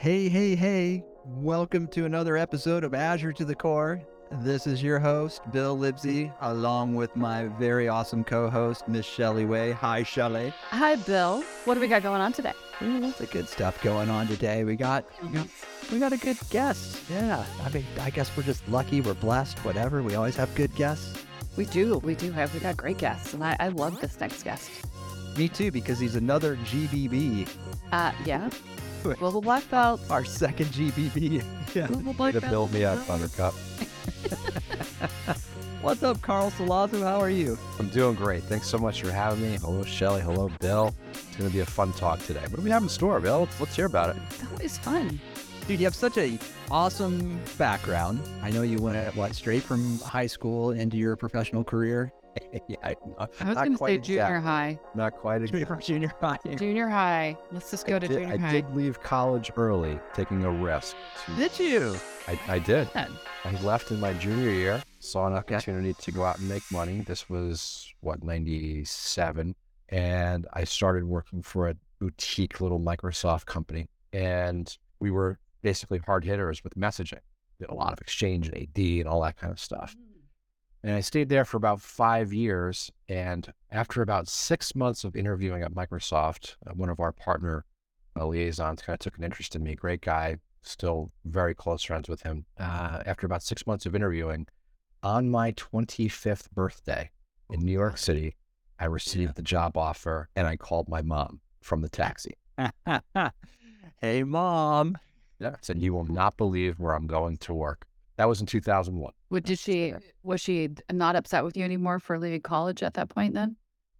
Hey, hey, hey. Welcome to another episode of Azure to the Core. This is your host, Bill Libsey, along with my very awesome co host, Miss Shelly Way. Hi, Shelly. Hi, Bill. What do we got going on today? We lots of good stuff going on today. We got, we got, we got a good guest. Yeah. I mean, I guess we're just lucky. We're blessed, whatever. We always have good guests. We do. We do have. We got great guests, and I, I love this next guest. Me too, because he's another GBB. Uh, yeah. Global Black Belt. Our second GBB. Yeah. Global Black to Belt. build me up, Buttercup. What's up, Carl Solazzo? How are you? I'm doing great. Thanks so much for having me. Hello, Shelly. Hello, Bill. It's going to be a fun talk today. What do we have in store, Bill? Let's, let's hear about it. That was fun. Dude, you have such a awesome background. I know you went what straight from high school into your professional career. yeah, I, not, I was going to say exact. junior high. Not quite Straight exact. junior high. Junior high. Let's just go I to did, junior I high. I did leave college early, taking a risk. to- Did you? I, I did. Good. I left in my junior year, saw an opportunity to go out and make money. This was, what, 97. And I started working for a boutique little Microsoft company. And we were basically hard hitters with messaging, Did a lot of exchange and AD and all that kind of stuff. Mm. And I stayed there for about five years. And after about six months of interviewing at Microsoft, uh, one of our partner uh, liaisons kind of took an interest in me. Great guy, still very close friends with him. Uh, after about six months of interviewing, on my 25th birthday in New York City, I received the job offer and I called my mom from the taxi. hey, mom. Yeah. Said, You will not believe where I'm going to work. That was in 2001. What did she? Was she not upset with you anymore for leaving college at that point? Then.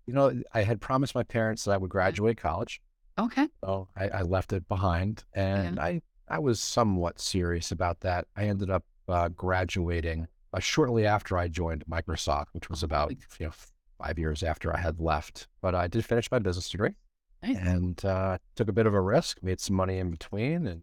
You know, I had promised my parents that I would graduate college. Okay. So I, I left it behind, and I I was somewhat serious about that. I ended up uh, graduating uh, shortly after I joined Microsoft, which was about you know five years after I had left. But I did finish my business degree, Nice. and uh, took a bit of a risk, made some money in between, and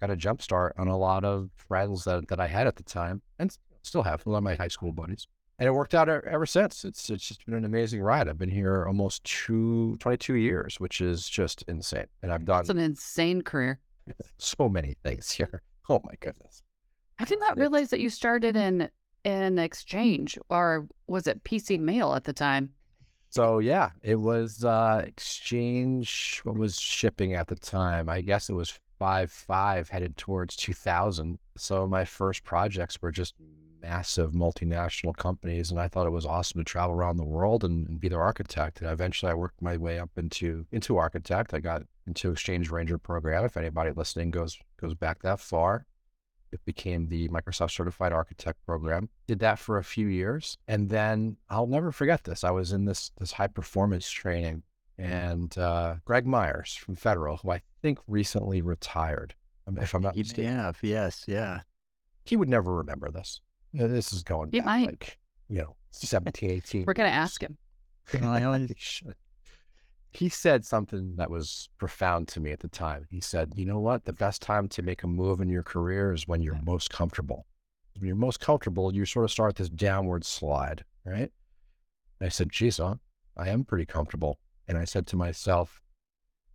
got a jump start on a lot of friends that, that I had at the time, and still have a lot of my high school buddies. And it worked out ever since. It's it's just been an amazing ride. I've been here almost two, 22 years, which is just insane. And I've done It's an insane career. so many things here. Oh my goodness. I did not realize that you started in in exchange, or was it PC Mail at the time? So yeah, it was uh exchange what was shipping at the time. I guess it was five five headed towards two thousand. So my first projects were just massive multinational companies and I thought it was awesome to travel around the world and, and be their architect. And eventually I worked my way up into into architect. I got into Exchange Ranger program. If anybody listening goes goes back that far. It became the Microsoft Certified Architect program. Did that for a few years, and then I'll never forget this. I was in this this high performance training, and uh, Greg Myers from Federal, who I think recently retired, um, if I'm not mistaken, Yeah. Yes. Yeah. he would never remember this. This is going back might. like you know 17, 18. We're gonna ask him. He. He said something that was profound to me at the time. He said, You know what? The best time to make a move in your career is when you're most comfortable. When you're most comfortable, you sort of start this downward slide, right? And I said, Geez, huh? I am pretty comfortable. And I said to myself,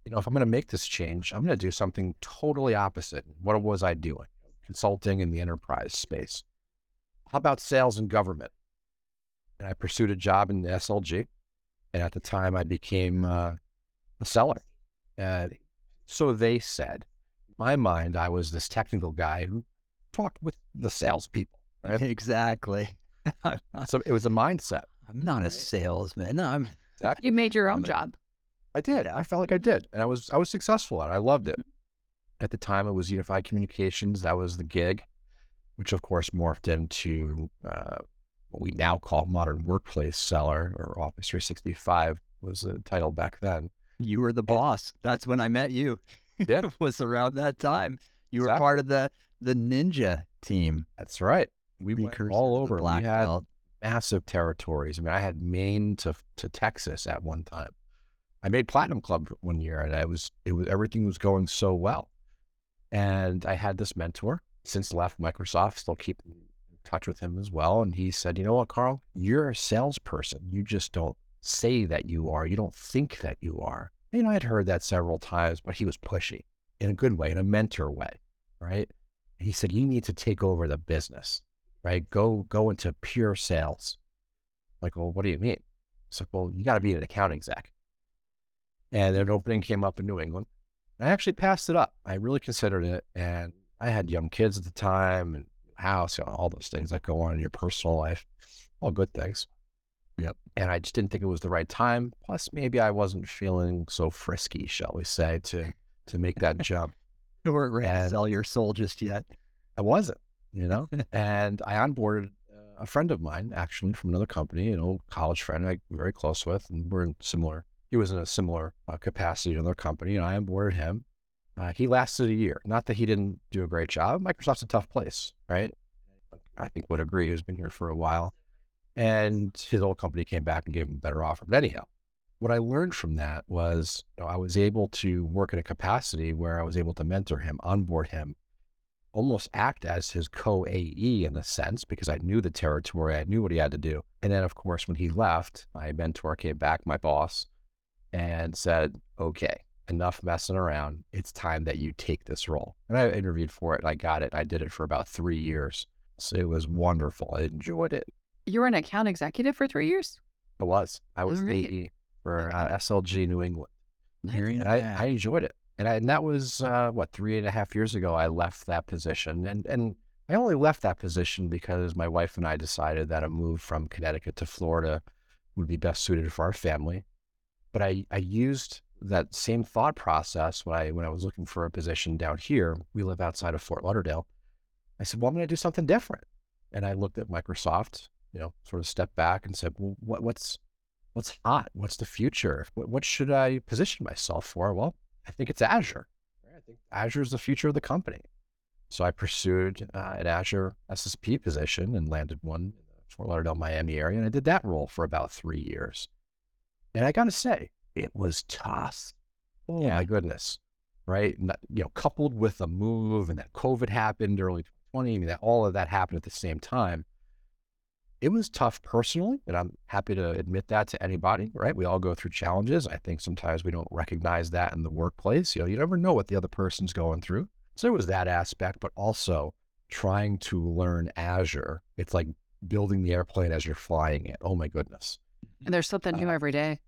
You know, if I'm going to make this change, I'm going to do something totally opposite. What was I doing? Consulting in the enterprise space. How about sales and government? And I pursued a job in the SLG. And at the time, I became uh, a seller. And so they said, in my mind, I was this technical guy who talked with the salespeople. Right? Exactly. So it was a mindset. I'm not a salesman. No, I'm. You made your own I'm job. I did. I felt like I did, and I was I was successful at it. I loved it. At the time, it was Unified Communications. That was the gig, which of course morphed into uh, what we now call Modern Workplace Seller or Office 365 was the title back then. You were the boss. That's when I met you. Yeah. was around that time. You were part of the the ninja team. That's right. We went Precursor all over. We had belt. massive territories. I mean, I had Maine to to Texas at one time. I made Platinum Club one year, and I was it was everything was going so well. And I had this mentor since left Microsoft, still keep in touch with him as well. And he said, "You know what, Carl? You're a salesperson. You just don't say that you are. You don't think that you are." Know, I'd heard that several times, but he was pushy. in a good way, in a mentor way, right? He said, you need to take over the business, right? Go, go into pure sales. Like, well, what do you mean? It's like, well, you got to be an account exec. And an opening came up in New England. I actually passed it up. I really considered it. And I had young kids at the time and house, you know, all those things that go on in your personal life, all good things. Yep. And I just didn't think it was the right time. Plus, maybe I wasn't feeling so frisky, shall we say, to to make that jump. You weren't ready to sell your soul just yet. I wasn't, you know. and I onboarded uh, a friend of mine, actually from another company, an old college friend I'm very close with, and we're in similar. He was in a similar uh, capacity in another company, and I onboarded him. Uh, he lasted a year. Not that he didn't do a great job. Microsoft's a tough place, right? I think would agree. He's been here for a while, and his old company came back and gave him a better offer. But anyhow, what I learned from that was you know, I was able to work in a capacity where I was able to mentor him, onboard him, almost act as his co AE in a sense because I knew the territory, I knew what he had to do. And then, of course, when he left, my mentor came back, my boss, and said, "Okay, enough messing around. It's time that you take this role." And I interviewed for it, and I got it. I did it for about three years, so it was wonderful. I enjoyed it. You were an account executive for three years. I was. I was Alright. the AE for uh, SLG New England. Hearing I. I enjoyed it. And, I, and that was, uh, what, three and a half years ago, I left that position. And, and I only left that position because my wife and I decided that a move from Connecticut to Florida would be best suited for our family. But I, I used that same thought process when I, when I was looking for a position down here. We live outside of Fort Lauderdale. I said, well, I'm going to do something different. And I looked at Microsoft, you know, sort of stepped back and said, well, what, what's, what's hot? What's the future? What, what should I position myself for? Well, I think it's Azure. I think Azure is the future of the company. So I pursued uh, an Azure SSP position and landed one in the Fort Lauderdale, Miami area. And I did that role for about three years. And I got to say, it was tough. Oh my goodness. Right. Not- you know, coupled with a move and that COVID happened early 20, I mean, that all of that happened at the same time it was tough personally, and I'm happy to admit that to anybody, right? We all go through challenges. I think sometimes we don't recognize that in the workplace. You know, you never know what the other person's going through. So there was that aspect, but also trying to learn Azure. It's like building the airplane as you're flying it. Oh my goodness. And there's something new Uh, every day.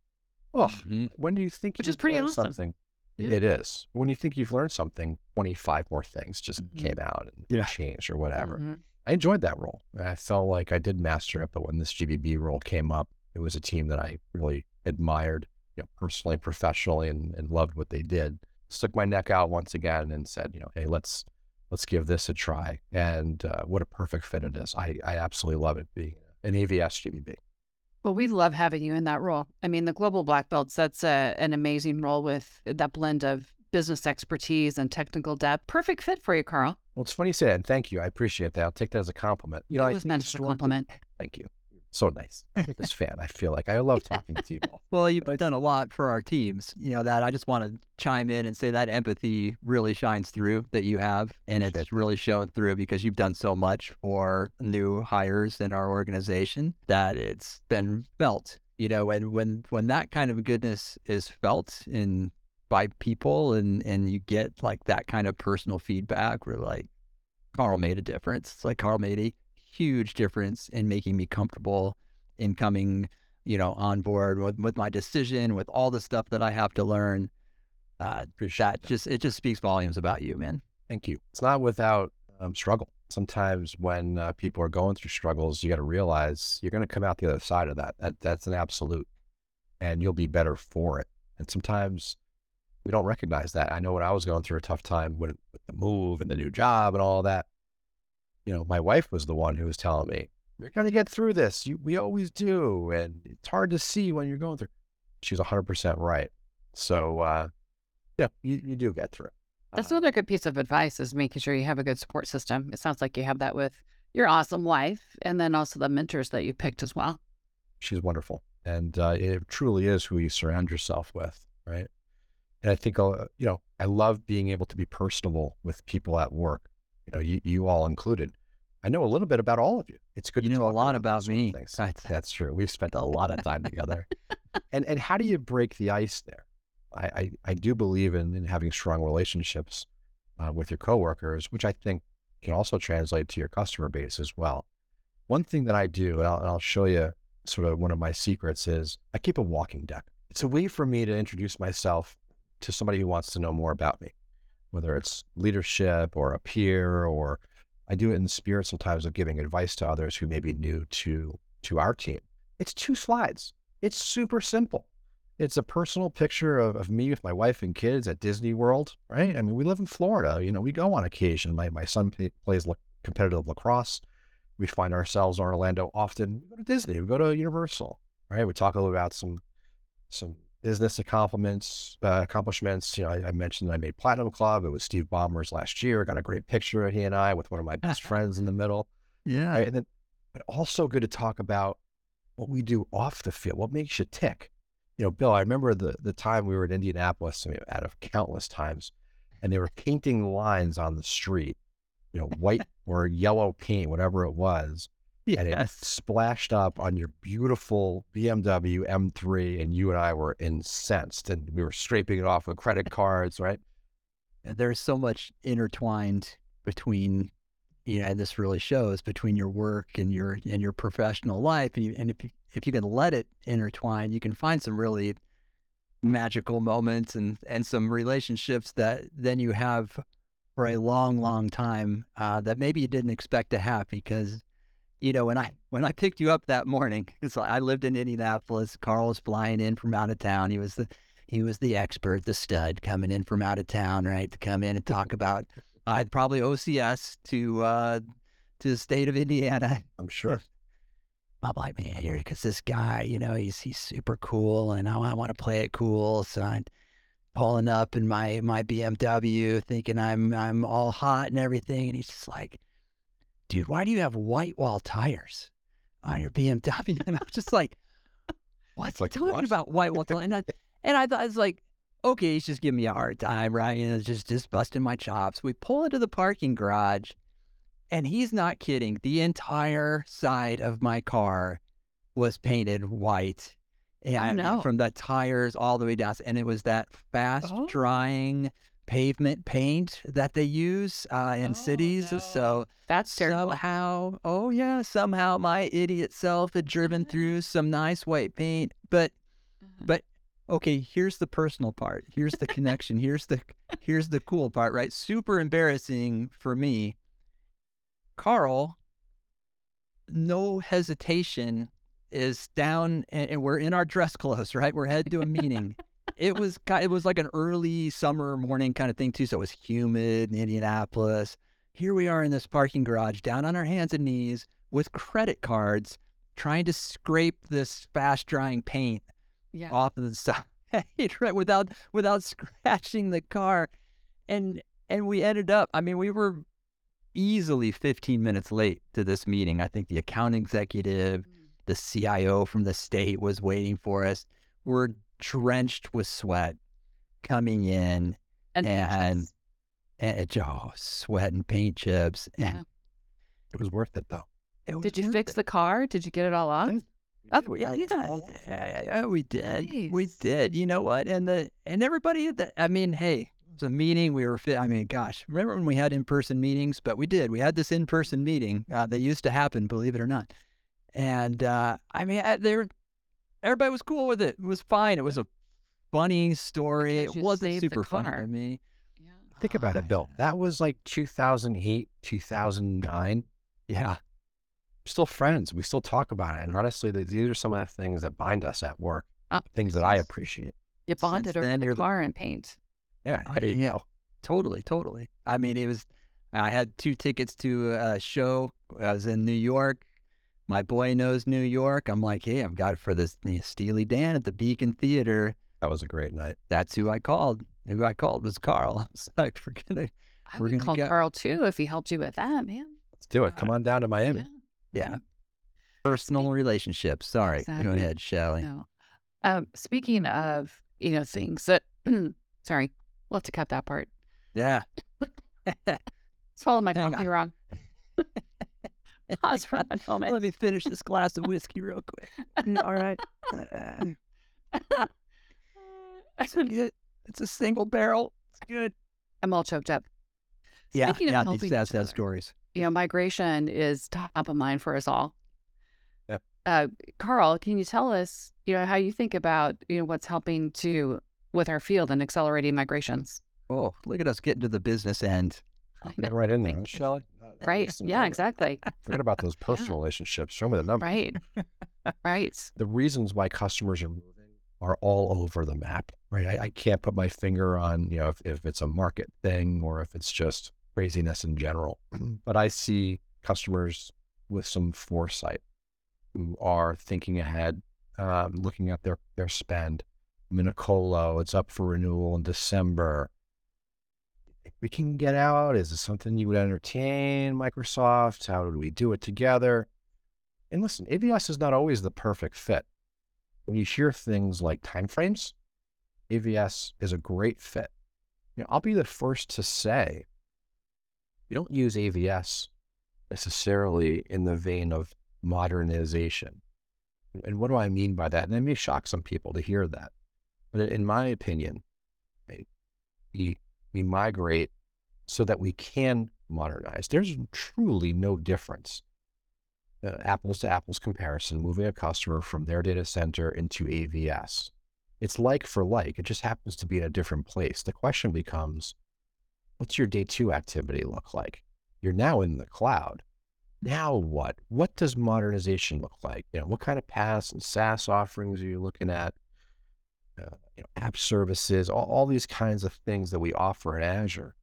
Oh, Mhm. when do you think Which you've is pretty learned awesome. something? Yeah. It is. When you think you've learned something, 25 more things just Mhm. came out and Yeah. changed or whatever. Mhm. I enjoyed that role. I felt like I did master it, but when this GBB role came up, it was a team that I really admired, you know, personally, professionally, and, and loved what they did. Stuck my neck out once again and said, you know, hey, let's let's give this a try. And uh, what a perfect fit it is. I, I absolutely love it being an AVS GBB. Well, we love having you in that role. I mean, the global black belts, that's a, an amazing role with that blend of business expertise and technical depth. Perfect fit for you, Carl. Well, it's funny you say that, and thank you. I appreciate that. I'll take that as a compliment. You know, it I was think meant as a compliment. Thank you. So nice. This fan, I feel like I love talking to you. Well, you've done a lot for our teams. You know that I just want to chime in and say that empathy really shines through that you have, and it's really shown through because you've done so much for new hires in our organization that it's been felt. You know, and when when that kind of goodness is felt in by people, and and you get like that kind of personal feedback, we're like, Carl made a difference. It's like Carl made a huge difference in making me comfortable in coming you know, on board with, with my decision, with all the stuff that I have to learn. Uh, that just it just speaks volumes about you, man. Thank you. It's not without um, struggle. Sometimes when uh, people are going through struggles, you got to realize you're going to come out the other side of that. That that's an absolute, and you'll be better for it. And sometimes we don't recognize that. I know when I was going through a tough time with, with the move and the new job and all that, you know, my wife was the one who was telling me, "You're going to get through this. You, we always do, and it's hard to see when you're going through." She's 100 percent right. So, uh, yeah, you, you do get through. That's Uh, another good piece of advice is making sure you have a good support system. It sounds like you have that with your awesome wife and then also the mentors that you picked as well. she's wonderful and uh, it truly is who you surround yourself with right and i think uh, you know i love being able to be personable with people at work you know you, you all included. I know a little bit about all of you. It's good You to know a lot those about me. That's- that's true. We've spent a lot of time together. And and how do you break the ice there? I, I, I do believe in, in having strong relationships uh, with your coworkers, which I think can also translate to your customer base as well. One thing that I do, and I'll, and I'll show you sort of one of my secrets, is I keep a walking deck. It's a way for me to introduce myself to somebody who wants to know more about me, whether it's leadership or a peer, or I do it in the spirit sometimes of giving advice to others who may be new to to our team. It's two slides. It's super simple. It's a personal picture of, of me with my wife and kids at Disney World, right? I mean, we live in Florida. You know, we go on occasion. My my son plays competitive lacrosse. We find ourselves in Orlando often. We go to Disney. We go to Universal, right? We talk a little about some some business accomplishments. Uh, accomplishments. You know, I, I, mentioned I made Platinum Club. It was Steve Ballmer's last year. I got a great picture of he and I with one of my best friends in the middle. Yeah, right? and then, but also good to talk about what we do off the field. What makes you tick? you know, Bill, I remember the the time we were in Indianapolis, I mean, out of countless times, and they were painting lines on the street, you know, white or yellow paint, whatever it was. Yes. And it splashed up on your beautiful BMW M3, and you and I were incensed, and we were scraping it off with credit cards, right? There's so much intertwined between you know, and this really shows between your work and your and your professional life, and, you, and if you, if you can let it intertwine, you can find some really magical moments and and some relationships that then you have for a long, long time uh, that maybe you didn't expect to have because you know when I when I picked you up that morning, it's like I lived in Indianapolis. Carl was flying in from out of town. He was the he was the expert, the stud coming in from out of town, right, to come in and talk about I'd probably OCS to uh, to the state of Indiana. I'm sure. I'm like, man, here because this guy, you know, he's he's super cool, and I, I want to play it cool. So I'm pulling up in my my BMW, thinking I'm I'm all hot and everything, and he's just like, dude, why do you have white wall tires on your BMW? And I was just like, what's like, talking what? about white wall tires? And I, and I thought I was like, okay, he's just giving me a hard time, right? You know, just just busting my chops. We pull into the parking garage, and he's not kidding. The entire side of my car was painted white. Oh, and oh, no. from the tires all the way down. And it was that fast oh. drying pavement paint that they use uh, in oh, cities. No. So that's terrible. Somehow, oh yeah, somehow my idiot self had driven through some nice white paint. But uh-huh. but okay, here's the personal part. Here's the connection. here's the here's the cool part, right? Super embarrassing for me. Carl, no hesitation, is down and, and we're in our dress clothes, right? We're headed to a meeting. It was it was like an early summer morning kind of thing too. So it was humid in Indianapolis. Here we are in this parking garage, down on our hands and knees with credit cards, trying to scrape this fast drying paint yeah. off of the side right without without scratching the car and and we ended up i mean we were easily 15 minutes late to this meeting i think the account executive mm. the cio from the state was waiting for us we're drenched with sweat coming in and and, and oh, sweat and paint chips yeah. it was worth it though did you fix it. the car did you get it all off Oh, yeah, yeah, yeah, we did. Nice. We did. You know what? And the and everybody. The, I mean, hey, it's a meeting. We were fit. I mean, gosh, remember when we had in person meetings? But we did. We had this in person meeting uh, that used to happen, believe it or not. And uh, I mean, they were, everybody was cool with it. It was fine. It was a funny story. It wasn't super funny to me. Yeah. Think about it, Bill. That was like 2008, 2009. Yeah still friends. We still talk about it. And honestly, these are some of the things that bind us at work. Uh, things that I appreciate. You bonded over the car and paint. Yeah, I, yeah, totally, totally. I mean, it was. I had two tickets to a show. I was in New York. My boy knows New York. I'm like, hey, I've got it for this you know, Steely Dan at the Beacon Theater. That was a great night. That's who I called. Who I called was Carl. I was like, we're gonna, I we're would gonna call go. Carl too if he helped you with that, man. Let's do it. Come on down to Miami. Yeah. Yeah. Personal relationships. Sorry. Exactly. Go ahead, Shelly. No. Um, speaking of, you know, things that, sorry, we'll have to cut that part. Yeah. Swallow my coffee wrong. Pause for a moment. Let me finish this glass of whiskey real quick. All right. It's a single barrel. It's good. I'm all choked up. Yeah, Speaking of yeah. helping These each SaaS stories. You know, migration is top of mind for us all. Yep. Uh, Carl, can you tell us, you know, how you think about, you know, what's helping to with our field and accelerating migrations? Oh, look at us getting to the business end. Get right in there, Shelley. Right. Yeah, exactly. Forget about those personal relationships. Show me the numbers. Right. right. the reasons why customers are moving are all over the map, right? I, I can't put my finger on, you know, if, if it's a market thing or if it's just craziness in general. but I see customers with some foresight who are thinking ahead, um, looking at their, their spend. Minicolo, it's up for renewal in December. We can get out. Is this something you would entertain, Microsoft? How do we do it together? And listen, AVS is not always the perfect fit. When you hear things like timeframes, AVS is a great fit. You know, I'll be the first to say, you don't use AVS necessarily in the vein of modernization. And what do I mean by that? And it may shock some people to hear that. But in my opinion, we, we migrate so that we can modernize. There's truly no difference uh, apples to apples comparison, moving a customer from their data center into AVS. It's like for like, it just happens to be in a different place. The question becomes, what's your day two activity look like? You're now in the cloud. Now what? What does modernization look like? You know, what kind of PaaS and SaaS offerings are you looking at? Uh, you know, app services, all, all these kinds of things that we offer in Azure.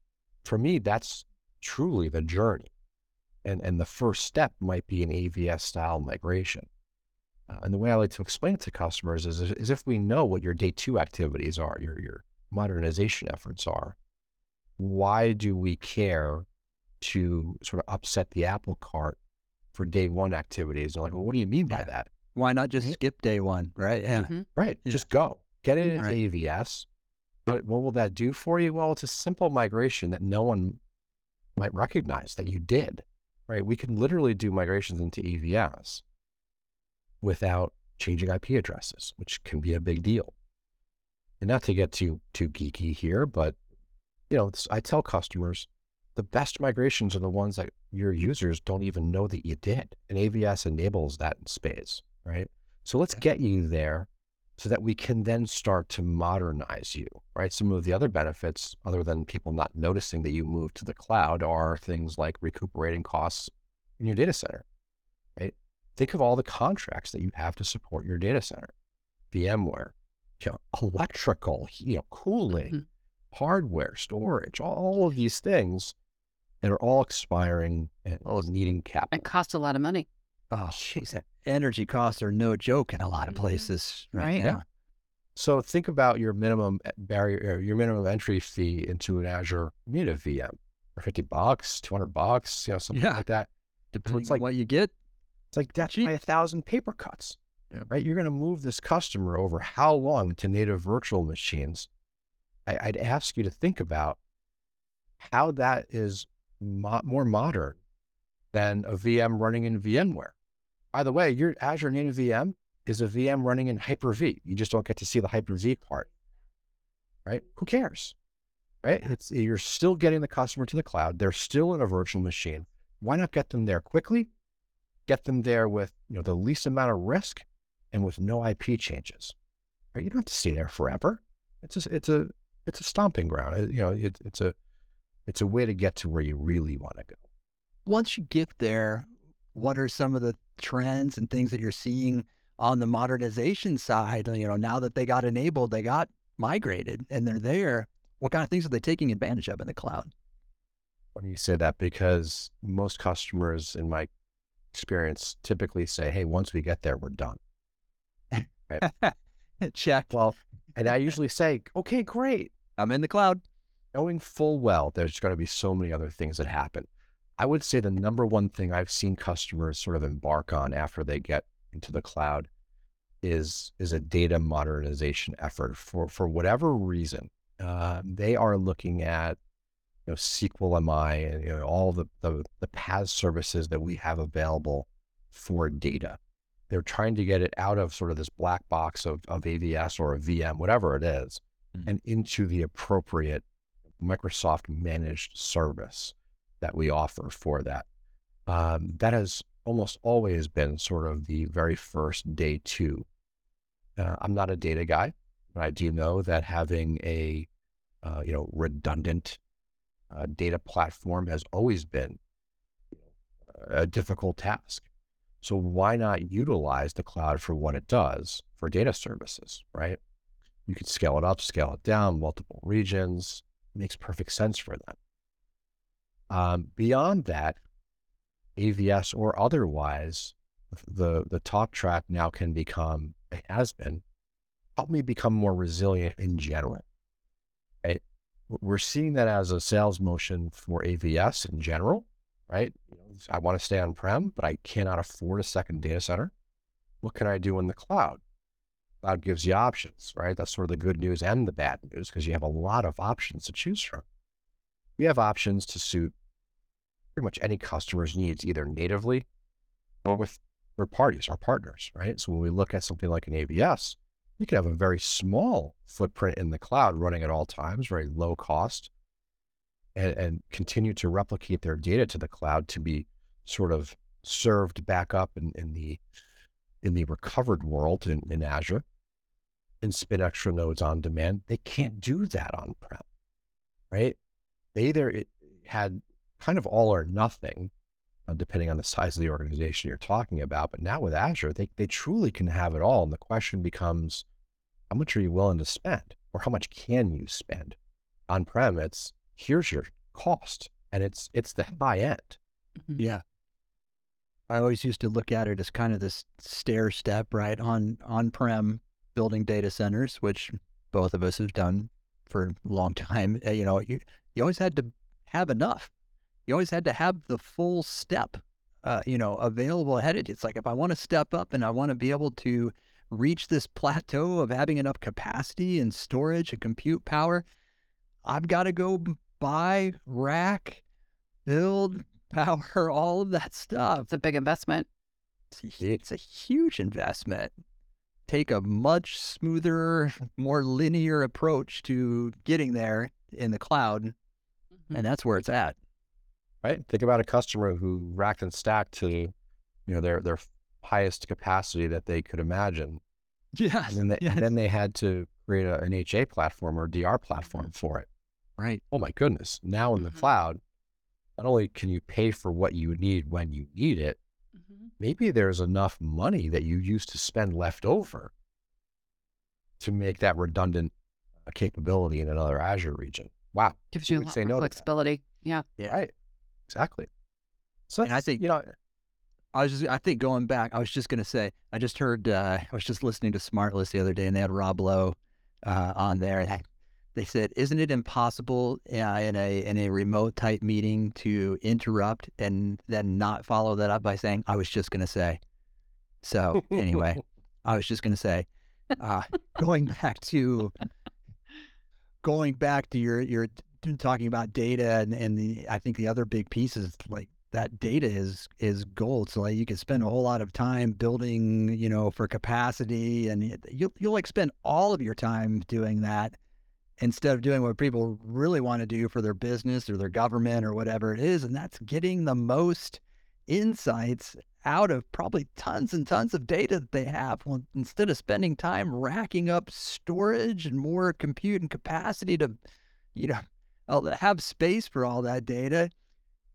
For me, that's truly the journey and and the first step might be an AVS style migration. Uh, and the way I like to explain it to customers is, is if we know what your day two activities are, your your modernization efforts are, why do we care to sort of upset the apple cart for day one activities? They're like, well, what do you mean by that? Why not just skip day one, right? Yeah. Mhm. Right, Yeah. just go get it into Right. AVS. But what will that do for you? Well, it's a simple migration that no one might recognize that you did. Right, we can literally do migrations into AVS without changing IP addresses, which can be a big deal. And not to get too too geeky here, but you know, I tell customers the best migrations are the ones that your users don't even know that you did, and AVS enables that in spades. Right, so let's get you there so that we can then start to modernize you. Right, some of the other benefits, other than people not noticing that you moved to the cloud, are things like recuperating costs in your data center. Right, think of all the contracts that you have to support your data center, VMware, you know, electrical, you know, cooling, Mhm. hardware, storage, all, all of these things that are all expiring and all needing capital. It costs a lot of money. Oh, jeez. Energy costs are no joke in a lot of Mhm. places right, Right. now. So think about your minimum e- barrier, your minimum entry fee into an Azure native VM, for fifty bucks, two hundred bucks, you know, something Yeah. like that. Depends like- on what you get. It's like that's cheap. by a thousand paper cuts, Yeah. right? You're going to move this customer over how long to native virtual machines? I, I'd ask you to think about how that is mo- more modern than a VM running in VMware. By the way, your Azure native VM is a VM running in Hyper-V. You just don't get to see the Hyper-V part, right? Who cares, right? It's you're still getting the customer to the cloud. They're still in a virtual machine. Why not get them there quickly? Get them there with you know the least amount of risk and with no IP changes. Right? You don't have to stay there forever. It's a, it's a it's a stomping ground. It- you know, it, it's a it's a way to get to where you really want to go. Once you get there, what are some of the trends and things that you're seeing on the modernization side? You know, now that they got enabled, they got migrated and they're there. What kind of things are they taking advantage of in the cloud? when you say that because most customers in my experience typically say, Hey, once we get there, we're done. Check. Well, and I usually say, Okay, great. I'm in the cloud. Knowing full well there's going to be so many other things that happen. I would say the number one thing I've seen customers sort of embark on after they get into the cloud is is a data modernization effort for for whatever reason. Uh, they are looking at you know SQL MI and you know all the, the the PaaS services that we have available for data. They're trying to get it out of sort of this black box of, of AVS or a VM, whatever it is, mm. and into the appropriate Microsoft managed service that we offer for that. Um, that has almost always been sort of the very first day two. Uh, I'm not a data guy, but I do know that having a uh, you know redundant uh, data platform has always been a difficult task. So why not utilize the cloud for what it does for data services, right? You could scale it up, scale it down, multiple regions. It makes perfect sense for them. Um, beyond that, AVS or otherwise, the the talk track now can become, has been, help me become more resilient in general. Right? We're seeing that as a sales motion for AVS in general, right? I want to stay on prem, but I cannot afford a second data center. What can I do in the cloud? Cloud gives you options, right? That's sort of the good news and the bad news because you have a lot of options to choose from. We have options to suit pretty much any customer's needs, either natively or with third parties, our partners, right? So when we look at something like an AVS, you can have a very small footprint in the cloud running at all times, very low cost, and, and continue to replicate their data to the cloud to be sort of served back up in, in the in the recovered world in, in Azure and spin extra nodes on demand. They can't do that on prem, right? They either had kind of all or nothing, uh, depending on the size of the organization you're talking about. But now with Azure, they, they truly can have it all. And the question becomes, how much are you willing to spend or how much can you spend? On prem, it's here's your cost and it's it's the high end. Mm-hmm. Yeah. I always used to look at it as kind of this stair step, right? On on prem building data centers, which both of us have done for a long time. Eh, you know, you, you always had to have enough. You always had to have the full step, uh, you know, available ahead of you. It's like if I want to step up and I want to be able to reach this plateau of having enough capacity and storage and compute power, I've got to go buy, rack, build, power, all of that stuff. It's a big investment. It's a, it's a huge investment. Take a much smoother, more linear approach to getting there in the cloud. Mm-hmm. And that's where it's at. Right. Think about a customer who racked and stacked to, you know, their their highest capacity that they could imagine. Yeah. And then they, yes. and then they had to create a, an HA platform or DR platform mm-hmm. for it. Right. Oh my goodness. Now in the mm-hmm. cloud, not only can you pay for what you need when you need it, mm-hmm. maybe there's enough money that you used to spend left over to make that redundant uh, capability in another Azure region. Wow. Gives you a lot more no flexibility. Yeah. Yeah. Right. Exactly. So and I think, you know, I was just, I think going back, I was just going to say, I just heard, uh, I was just listening to SmartLess the other day and they had Rob Lowe uh, on there. And they said, "Isn't it impossible uh, in a in a remote type meeting to interrupt and then not follow that up by saying I was just going to say." So anyway, I was just going to say, uh, going back to going back to your your talking about data and, and the I think the other big piece is like that data is is gold. So like you can spend a whole lot of time building, you know, for capacity, and you'll you'll like spend all of your time doing that instead of doing what people really want to do for their business or their government or whatever it is. And that's getting the most insights out of probably tons and tons of data that they have. Well, instead of spending time racking up storage and more compute and capacity to, you know, Oh, have space for all that data,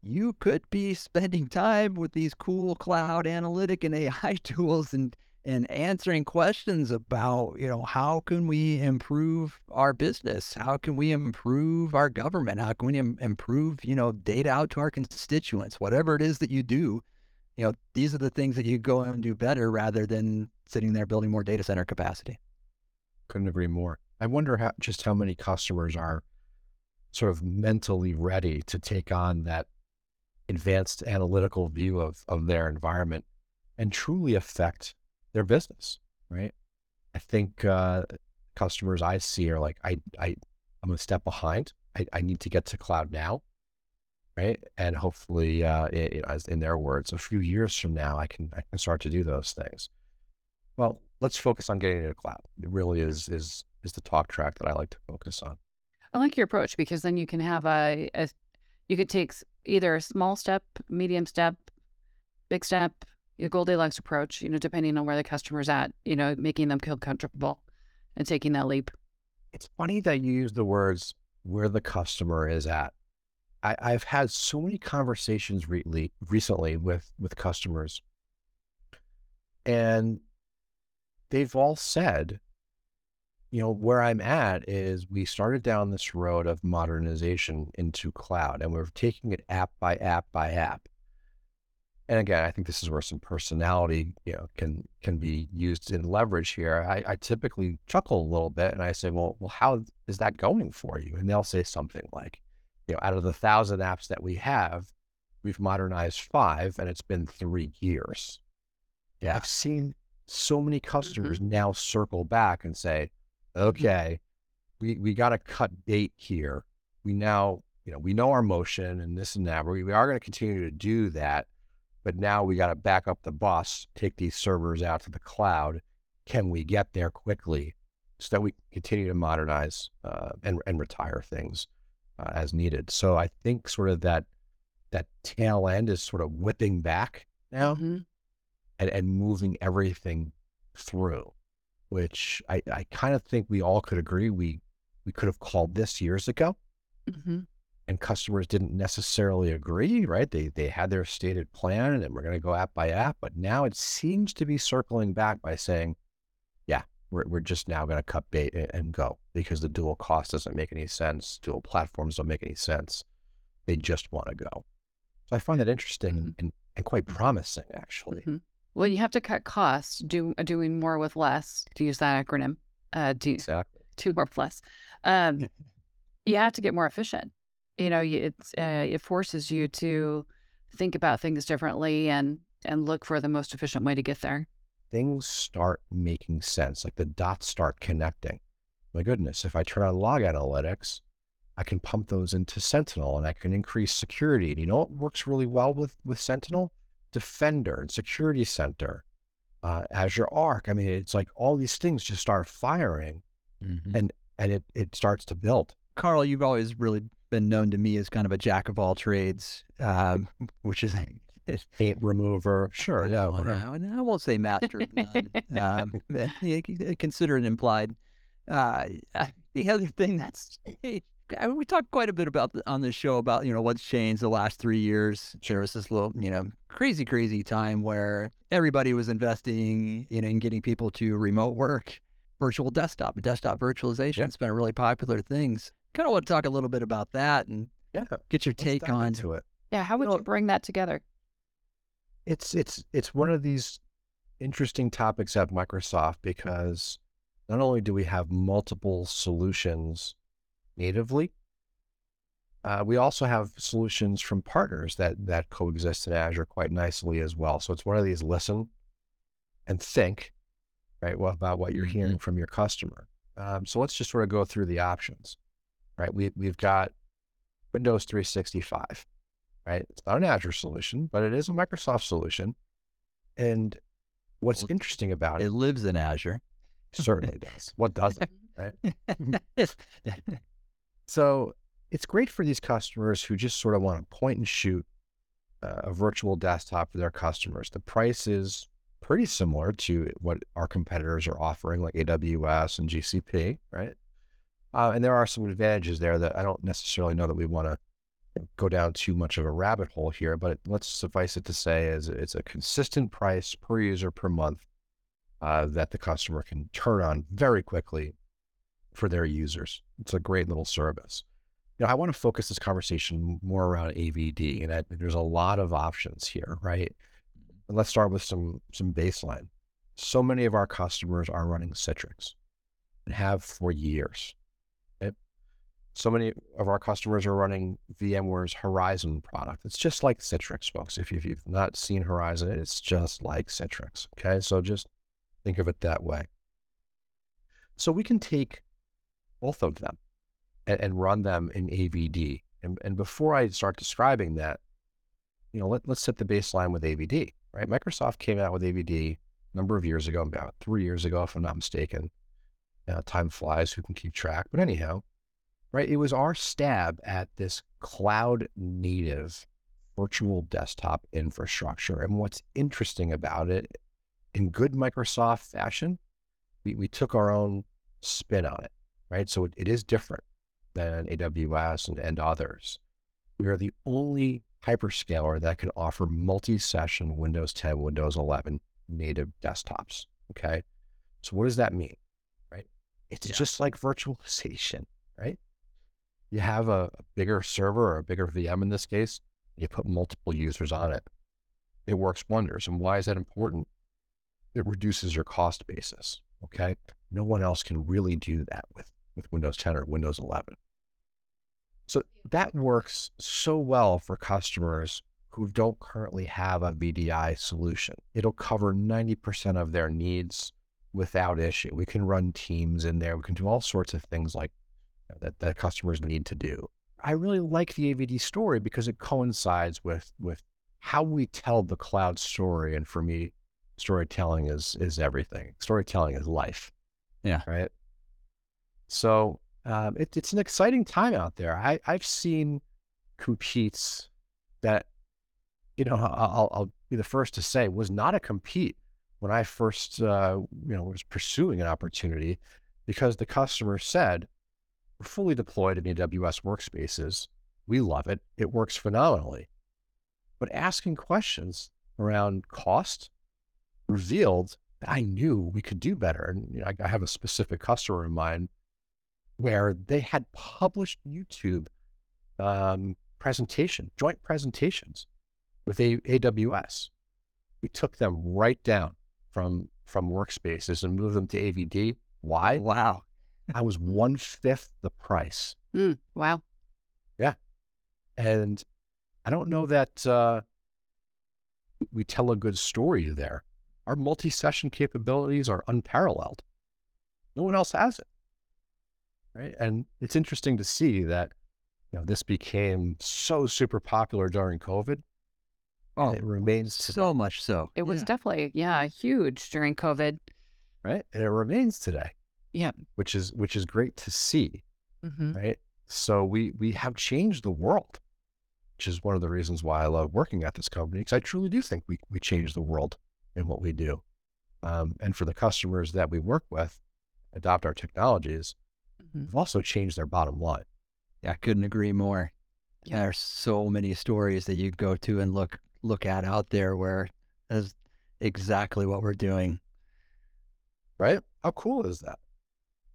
you could be spending time with these cool cloud analytic and AI tools and and answering questions about, you know, how can we improve our business? How can we improve our government? How can we Im- improve, you know, data out to our constituents? Whatever it is that you do, you know, these are the things that you go and do better rather than sitting there building more data center capacity. Couldn't agree more. I wonder how just how many customers are sort of mentally ready to take on that advanced analytical view of, of their environment and truly affect their business, right? I think uh, customers I see are like, I, I, I'm a step behind. I, I need to get to cloud now, right? And hopefully, uh, it, as in their words, a few years from now, I can I can start to do those things. Well, let's focus on getting to cloud. It really is is is the talk track that I like to focus on. I like your approach because then you can have a, a you could take either a small step, medium step, big step, your Goldilocks approach, you know, depending on where the customer's at, you know, making them feel comfortable and taking that leap. It's funny that you use the words where the customer is at. I, I've had so many conversations re- recently with with customers, and they've all said, you know, where I'm at is we started down this road of modernization into cloud, and we're taking it app by app by app and again, I think this is where some personality, you know, can can be used in leverage here. I, I typically chuckle a little bit and I say, well, well, how is that going for you? And they'll say something like, you know, out of the thousand apps that we have, we've modernized five, and it's been three years. Yeah, I've seen so many customers mm-hmm. now circle back and say, mm-hmm. Okay, we we got to cut bait here. We now, you know, we know our motion and this and that. We, we are going to continue to do that but now we got to back up the bus, take these servers out to the cloud. Can we get there quickly so that we continue to modernize uh, and, and retire things uh, as needed? So I think sort of that that tail end is sort of whipping back now mm-hmm. and, and moving everything through, which I, I kind of think we all could agree we we could have called this years ago. Mm-hmm and customers didn't necessarily agree, right? They they had their stated plan and we're going to go app by app, but now it seems to be circling back by saying, yeah, we're we're just now going to cut bait and, and, go because the dual cost doesn't make any sense, dual platforms don't make any sense. They just want to go. So I find that interesting mm-hmm. and, and quite promising, actually. Mm-hmm. Well, you have to cut costs, do doing more with less. To use that acronym, uh, do exactly. two more plus. Um, you have to get more efficient you know it's uh, it forces you to think about things differently and and look for the most efficient way to get there things start making sense like the dots start connecting my goodness if i turn on log analytics i can pump those into sentinel and i can increase security and you know what works really well with with sentinel defender and security center uh, azure arc i mean it's like all these things just start firing mm-hmm. and and it, it starts to build carl you've always really been known to me as kind of a jack of all trades, um, which is paint remover. Sure, yeah. I won't say master of none. um, consider it implied. Uh, the other thing that's we talked quite a bit about the, on this show about you know what's changed the last three years. There was this little you know crazy crazy time where everybody was investing you know in getting people to remote work, virtual desktop, desktop virtualization. Yeah. It's been a really popular things kind of want to talk a little bit about that and yeah, get your take on to it. Yeah, how would you, know, you bring that together? It's it's it's one of these interesting topics at Microsoft because not only do we have multiple solutions natively, uh, we also have solutions from partners that that coexist in Azure quite nicely as well. So it's one of these listen and think, right, well, about what you're mm-hmm. hearing from your customer. Um, so let's just sort of go through the options right? We, we've got Windows 365, right? It's not an Azure solution, but it is a Microsoft solution. And what's well, interesting about it, it lives in Azure. Certainly does. What doesn't, right? so it's great for these customers who just sort of want to point and shoot a virtual desktop for their customers. The price is pretty similar to what our competitors are offering, like AWS and GCP, right? Uh, and there are some advantages there that I don't necessarily know that we want to go down too much of a rabbit hole here, but let's suffice it to say is it's a consistent price per user per month uh, that the customer can turn on very quickly for their users. It's a great little service. You know, I want to focus this conversation more around AVD, and I, there's a lot of options here, right? And let's start with some some baseline. So many of our customers are running Citrix and have for years so many of our customers are running VMware's Horizon product. It's just like Citrix, folks. If you've not seen Horizon, it's just like Citrix. Okay. So just think of it that way. So we can take both of them and, and run them in AVD. And, and before I start describing that, you know, let, let's set the baseline with AVD, right? Microsoft came out with AVD a number of years ago, about three years ago, if I'm not mistaken. Uh, time flies, who can keep track? But anyhow, right, it was our stab at this cloud native virtual desktop infrastructure. And what's interesting about it, in good Microsoft fashion, we, we took our own spin on it, right? So it, it is different than AWS and, and others. We are the only hyperscaler that can offer multi-session Windows 10, Windows 11 native desktops. Okay. So what does that mean? Right. It's yeah. just like virtualization, right? You have a, a bigger server or a bigger VM in this case, you put multiple users on it. It works wonders. And why is that important? It reduces your cost basis. Okay. No one else can really do that with, with Windows 10 or Windows 11. So that works so well for customers who don't currently have a VDI solution. It'll cover 90% of their needs without issue. We can run teams in there. We can do all sorts of things like that, that customers need to do. I really like the AVD story because it coincides with, with how we tell the cloud story. And for me, storytelling is, is everything. Storytelling is life. Yeah. Right. So um, it, it's an exciting time out there. I, I've seen competes that, you know, I'll, I'll be the first to say was not a compete when I first, uh, you know, was pursuing an opportunity because the customer said, we're fully deployed in AWS workspaces. We love it. It works phenomenally. But asking questions around cost revealed that I knew we could do better. And you know, I, I have a specific customer in mind where they had published YouTube um, presentation, joint presentations with a- AWS. We took them right down from from workspaces and moved them to AVD. Why? Wow. I was one fifth the price. Mm, wow. Yeah. And I don't know that uh, we tell a good story there. Our multi session capabilities are unparalleled. No one else has it right? And it's interesting to see that you know this became so super popular during COVID. Oh, it remains so much so. It was yeah. definitely yeah huge during COVID, right? And it remains today. Yeah, which is which is great to see, mm-hmm. right? So we we have changed the world, which is one of the reasons why I love working at this company because I truly do think we we change the world in what we do, um, and for the customers that we work with, adopt our technologies mm-hmm. have also changed their bottom line. Yeah, I couldn't agree more. Yeah. There's so many stories that you go to and look look at out there where that's exactly what we're doing. Right? How cool is that?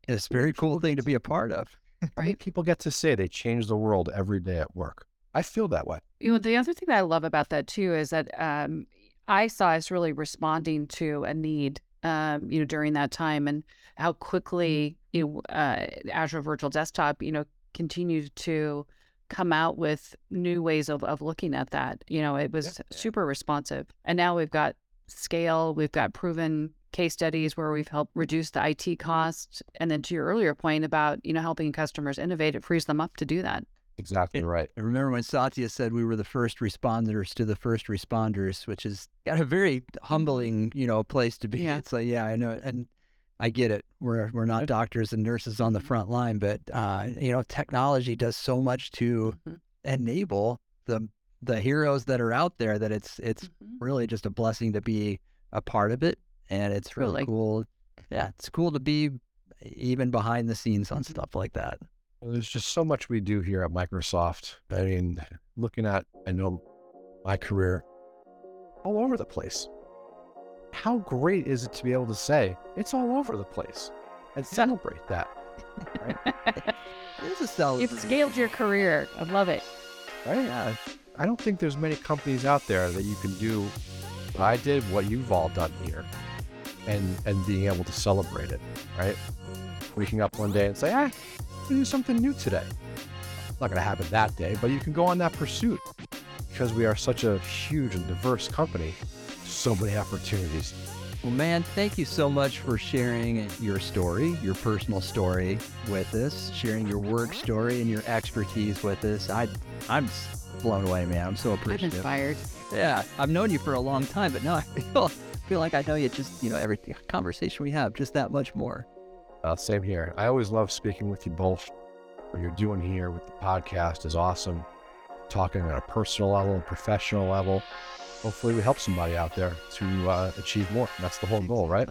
It's a very cool thing to be a part of. right? People get to say they change the world every day at work. I feel that way. You know, the other thing that I love about that too is that um, I saw us really responding to a need um, you know, during that time and how quickly, you know, uh, Azure Virtual Desktop, you know, continued to come out with new ways of, of looking at that. You know, it was yeah. super responsive. And now we've got scale, we've got proven case studies where we've helped reduce the IT costs. And then to your earlier point about, you know, helping customers innovate, it frees them up to do that. Exactly right. I remember when Satya said we were the first responders to the first responders, which is got a very humbling, you know, place to be. Yeah. It's like, yeah, I know, and I get it. We're we're not doctors and nurses on the front line, but uh, you know, technology does so much to mm-hmm. enable the the heroes that are out there that it's it's mm-hmm. really just a blessing to be a part of it, and it's really, really cool. Yeah, it's cool to be even behind the scenes on mm-hmm. stuff like that. There's just so much we do here at Microsoft. I mean, looking at, I know my career all over the place. How great is it to be able to say it's all over the place and celebrate that? Right? it is a You've scaled your career. I love it. Right? Yeah. I don't think there's many companies out there that you can do what I did, what you've all done here, and and being able to celebrate it. Right? Waking up one day and say, ah, to do something new today. Not going to happen that day, but you can go on that pursuit because we are such a huge and diverse company. So many opportunities. Well, man, thank you so much for sharing your story, your personal story with us, sharing your work story and your expertise with us. I, I'm blown away, man. I'm so appreciative. I'm inspired. Yeah, I've known you for a long time, but now I feel feel like I know you just, you know, every conversation we have, just that much more. Uh, same here. I always love speaking with you both. What you're doing here with the podcast is awesome. Talking on a personal level, and professional level. Hopefully, we help somebody out there to uh, achieve more. That's the whole goal, right?